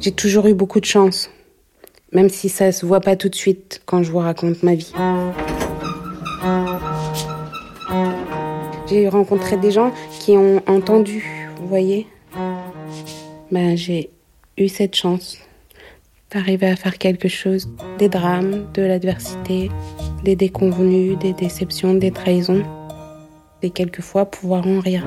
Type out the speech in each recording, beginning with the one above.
J'ai toujours eu beaucoup de chance, même si ça se voit pas tout de suite quand je vous raconte ma vie. J'ai rencontré des gens qui ont entendu, vous voyez. Ben, j'ai eu cette chance d'arriver à faire quelque chose, des drames, de l'adversité, des déconvenus, des déceptions, des trahisons, et quelquefois pouvoir en rire.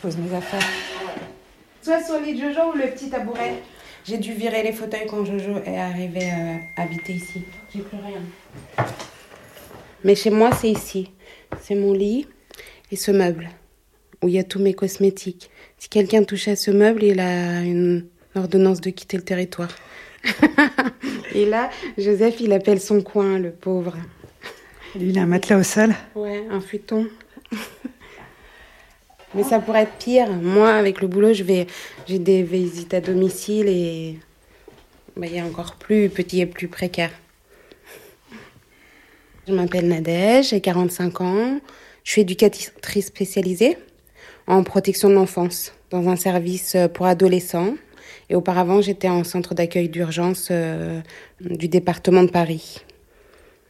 Pose mes affaires. Soit sur le lit de Jojo ou le petit tabouret. J'ai dû virer les fauteuils quand Jojo est arrivé euh, habiter ici. J'ai plus rien. Mais chez moi, c'est ici. C'est mon lit et ce meuble où il y a tous mes cosmétiques. Si quelqu'un touche à ce meuble, il a une ordonnance de quitter le territoire. et là, Joseph, il appelle son coin, le pauvre. Lui, il a un matelas au sol Ouais, un futon. Mais ça pourrait être pire. Moi, avec le boulot, je vais, j'ai des visites à domicile et bah, il y a encore plus petit et plus précaire. Je m'appelle Nadège, j'ai 45 ans. Je suis éducatrice spécialisée en protection de l'enfance dans un service pour adolescents. Et auparavant, j'étais en centre d'accueil d'urgence euh, du département de Paris.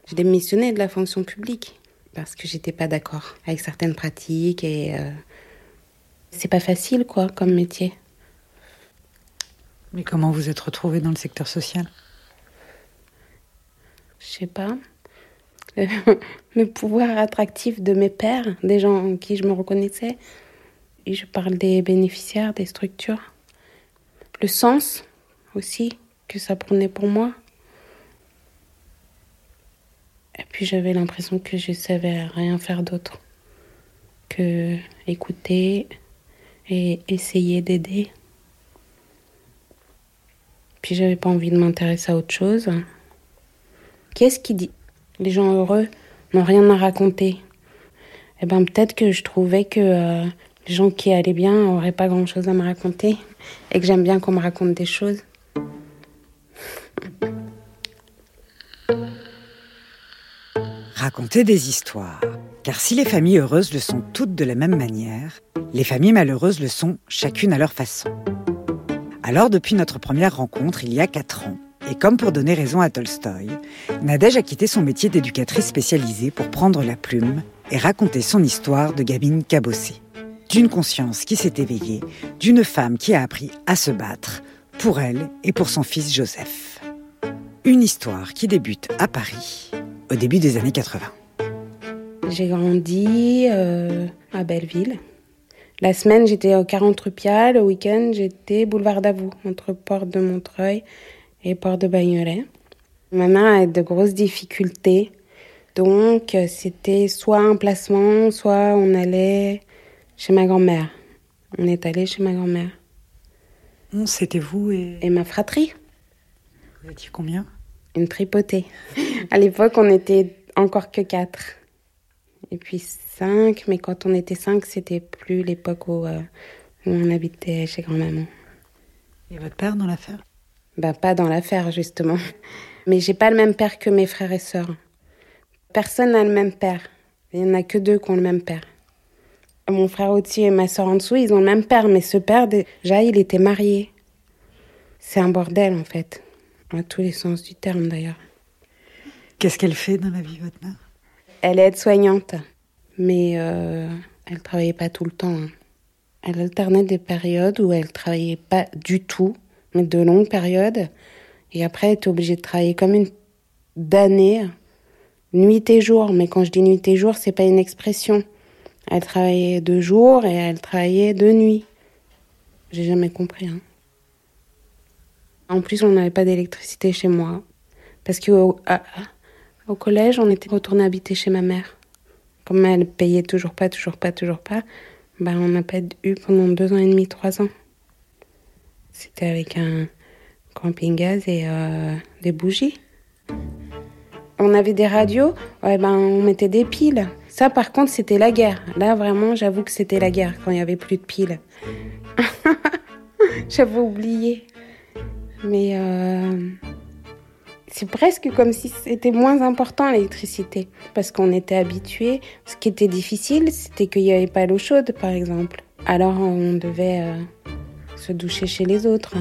J'ai démissionné de la fonction publique parce que j'étais pas d'accord avec certaines pratiques et euh, c'est pas facile, quoi, comme métier. Mais comment vous êtes retrouvée dans le secteur social? Je sais pas. Le pouvoir attractif de mes pères, des gens en qui je me reconnaissais. Et je parle des bénéficiaires, des structures. Le sens aussi que ça prenait pour moi. Et puis j'avais l'impression que je savais rien faire d'autre que écouter, et essayer d'aider. Puis j'avais pas envie de m'intéresser à autre chose. Qu'est-ce qui dit? Les gens heureux n'ont rien à raconter. Eh ben peut-être que je trouvais que euh, les gens qui allaient bien n'auraient pas grand-chose à me raconter et que j'aime bien qu'on me raconte des choses. Raconter des histoires. Car si les familles heureuses le sont toutes de la même manière, les familles malheureuses le sont chacune à leur façon. Alors depuis notre première rencontre il y a 4 ans, et comme pour donner raison à Tolstoï, Nadège a quitté son métier d'éducatrice spécialisée pour prendre la plume et raconter son histoire de gamine cabossée. D'une conscience qui s'est éveillée, d'une femme qui a appris à se battre pour elle et pour son fils Joseph. Une histoire qui débute à Paris au début des années 80. J'ai grandi euh, à Belleville. La semaine, j'étais au 40 Rupia. Le week-end, j'étais boulevard d'Avoue, entre Porte de Montreuil et Porte de Bagnolet. Ma mère a de grosses difficultés. Donc, c'était soit un placement, soit on allait chez ma grand-mère. On est allé chez ma grand-mère. C'était vous et... Et ma fratrie. Vous étiez combien? Une tripotée. À l'époque, on était encore que quatre et puis 5, mais quand on était 5, c'était plus l'époque euh, où, on habitait chez grand-maman. Et votre père dans l'affaire? Bah pas dans l'affaire justement. Mais j'ai pas le même père que mes frères et sœurs. Personne n'a le même père. Il y en a que deux qui ont le même père. Mon frère au-dessus et ma sœur en dessous, ils ont le même père, mais ce père déjà il était marié. C'est un bordel en fait, à tous les sens du terme d'ailleurs. Qu'est-ce qu'elle fait dans la vie, votre mère? Elle est aide-soignante, mais euh, elle travaillait pas tout le temps. Hein. Elle alternait des périodes où elle travaillait pas du tout, mais de longues périodes. Et après, elle était obligée de travailler comme une d'année, nuit et jour. Mais quand je dis nuit et jour, c'est pas une expression. Elle travaillait de jour et elle travaillait de nuit. J'ai jamais compris. Hein. En plus, on n'avait pas d'électricité chez moi. Parce que au collège, on était retourné habiter chez ma mère. Comme elle payait toujours pas, toujours pas, toujours pas, ben on n'a pas eu pendant deux ans et demi, trois ans. C'était avec un camping-gaz et euh, des bougies. On avait des radios, ben on mettait des piles. Ça, par contre, c'était la guerre. Là, vraiment, j'avoue que c'était la guerre quand il y avait plus de piles. J'avais oublié. Mais euh, c'est presque comme si c'était moins important l'électricité, parce qu'on était habitué. Ce qui était difficile, c'était qu'il n'y avait pas l'eau chaude, par exemple. Alors on devait euh, se doucher chez les autres.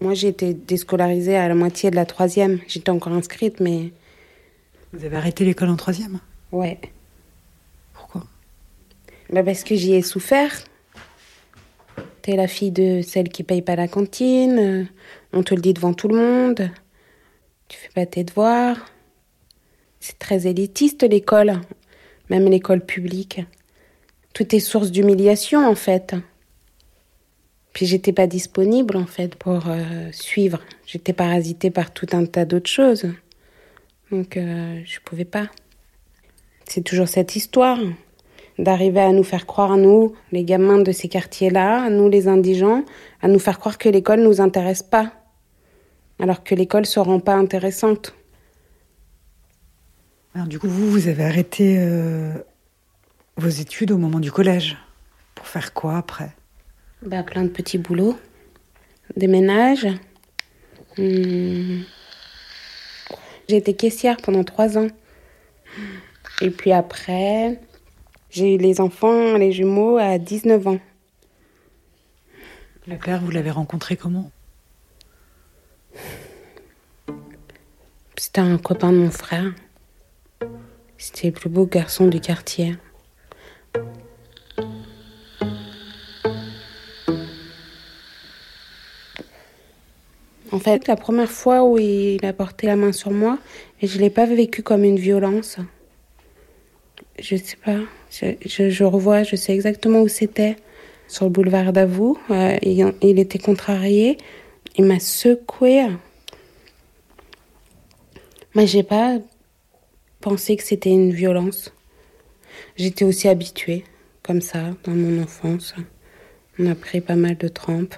Moi, j'ai été déscolarisée à la moitié de la troisième. J'étais encore inscrite, mais... Vous avez arrêté l'école en troisième? Ouais. Pourquoi? Bah Parce que j'y ai souffert. T'es la fille de celle qui paye pas la cantine. On te le dit devant tout le monde. Tu fais pas tes devoirs. C'est très élitiste l'école, même l'école publique. Tout est source d'humiliation en fait. Puis j'étais pas disponible en fait pour euh, suivre. J'étais parasitée par tout un tas d'autres choses. Donc euh, je pouvais pas. C'est toujours cette histoire d'arriver à nous faire croire, nous, les gamins de ces quartiers-là, nous les indigents, à nous faire croire que l'école nous intéresse pas, alors que l'école se rend pas intéressante. Alors, du coup, vous, vous avez arrêté euh, vos études au moment du collège. Pour faire quoi après? Bah, plein de petits boulots, des ménages. Hmm. J'ai été caissière pendant trois ans. Et puis après, j'ai eu les enfants, les jumeaux à 19 ans. Le père, vous l'avez rencontré comment? C'était un copain de mon frère. C'était le plus beau garçon du quartier. En fait, la première fois où il a porté la main sur moi, et je l'ai pas vécu comme une violence. Je sais pas. Je, je, revois, je sais exactement où c'était. Sur le boulevard d'Avoue. Euh, il, il était contrarié. Il m'a secoué. Mais j'ai pas pensé que c'était une violence. J'étais aussi habituée, comme ça, dans mon enfance. On a pris pas mal de trempes.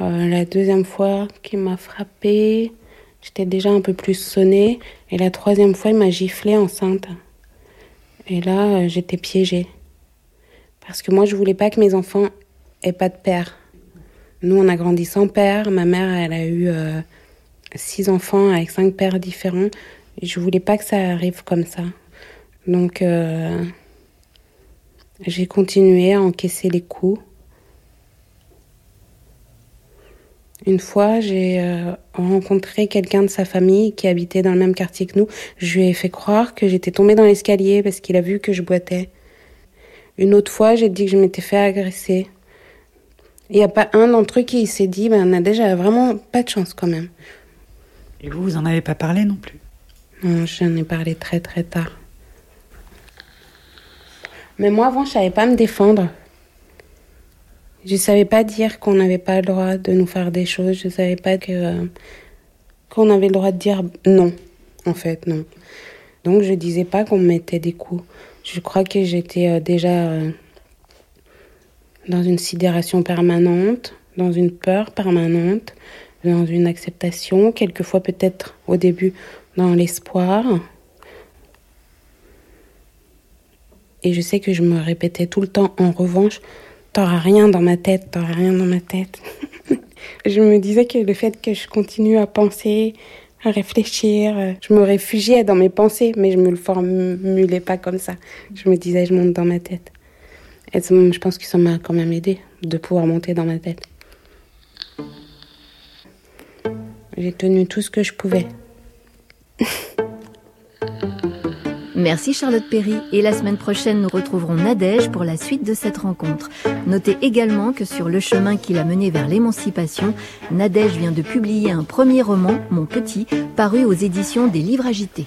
Euh, la deuxième fois qu'il m'a frappée, j'étais déjà un peu plus sonnée. Et la troisième fois, il m'a giflé enceinte. Et là, euh, j'étais piégée. Parce que moi, je voulais pas que mes enfants aient pas de père. Nous, on a grandi sans père. Ma mère, elle a eu euh, six enfants avec cinq pères différents. Je voulais pas que ça arrive comme ça. Donc, euh, j'ai continué à encaisser les coups. Une fois, j'ai euh, rencontré quelqu'un de sa famille qui habitait dans le même quartier que nous. Je lui ai fait croire que j'étais tombée dans l'escalier parce qu'il a vu que je boitais. Une autre fois, j'ai dit que je m'étais fait agresser. Il n'y a pas un d'entre eux qui s'est dit, ben, Nadège a vraiment pas de chance quand même. Et vous, vous en avez pas parlé non plus Non, j'en ai parlé très très tard. Mais moi, avant, je savais pas me défendre. Je savais pas dire qu'on n'avait pas le droit de nous faire des choses. Je savais pas que euh, qu'on avait le droit de dire non. En fait, non. Donc, je disais pas qu'on me mettait des coups. Je crois que j'étais euh, déjà euh, dans une sidération permanente, dans une peur permanente, dans une acceptation, quelquefois peut-être au début dans l'espoir. Et je sais que je me répétais tout le temps, en revanche, t'auras rien dans ma tête, t'auras rien dans ma tête. je me disais que le fait que je continue à penser, à réfléchir, euh, je me réfugiais dans mes pensées, mais je me le formulais pas comme ça. Je me disais, je monte dans ma tête. Et je pense que ça m'a quand même aidé de pouvoir monter dans ma tête. J'ai tenu tout ce que je pouvais. Merci Charlotte Perry et la semaine prochaine nous retrouverons Nadège pour la suite de cette rencontre. Notez également que sur le chemin qui l'a mené vers l'émancipation, Nadège vient de publier un premier roman, Mon Petit, paru aux éditions des Livres Agités.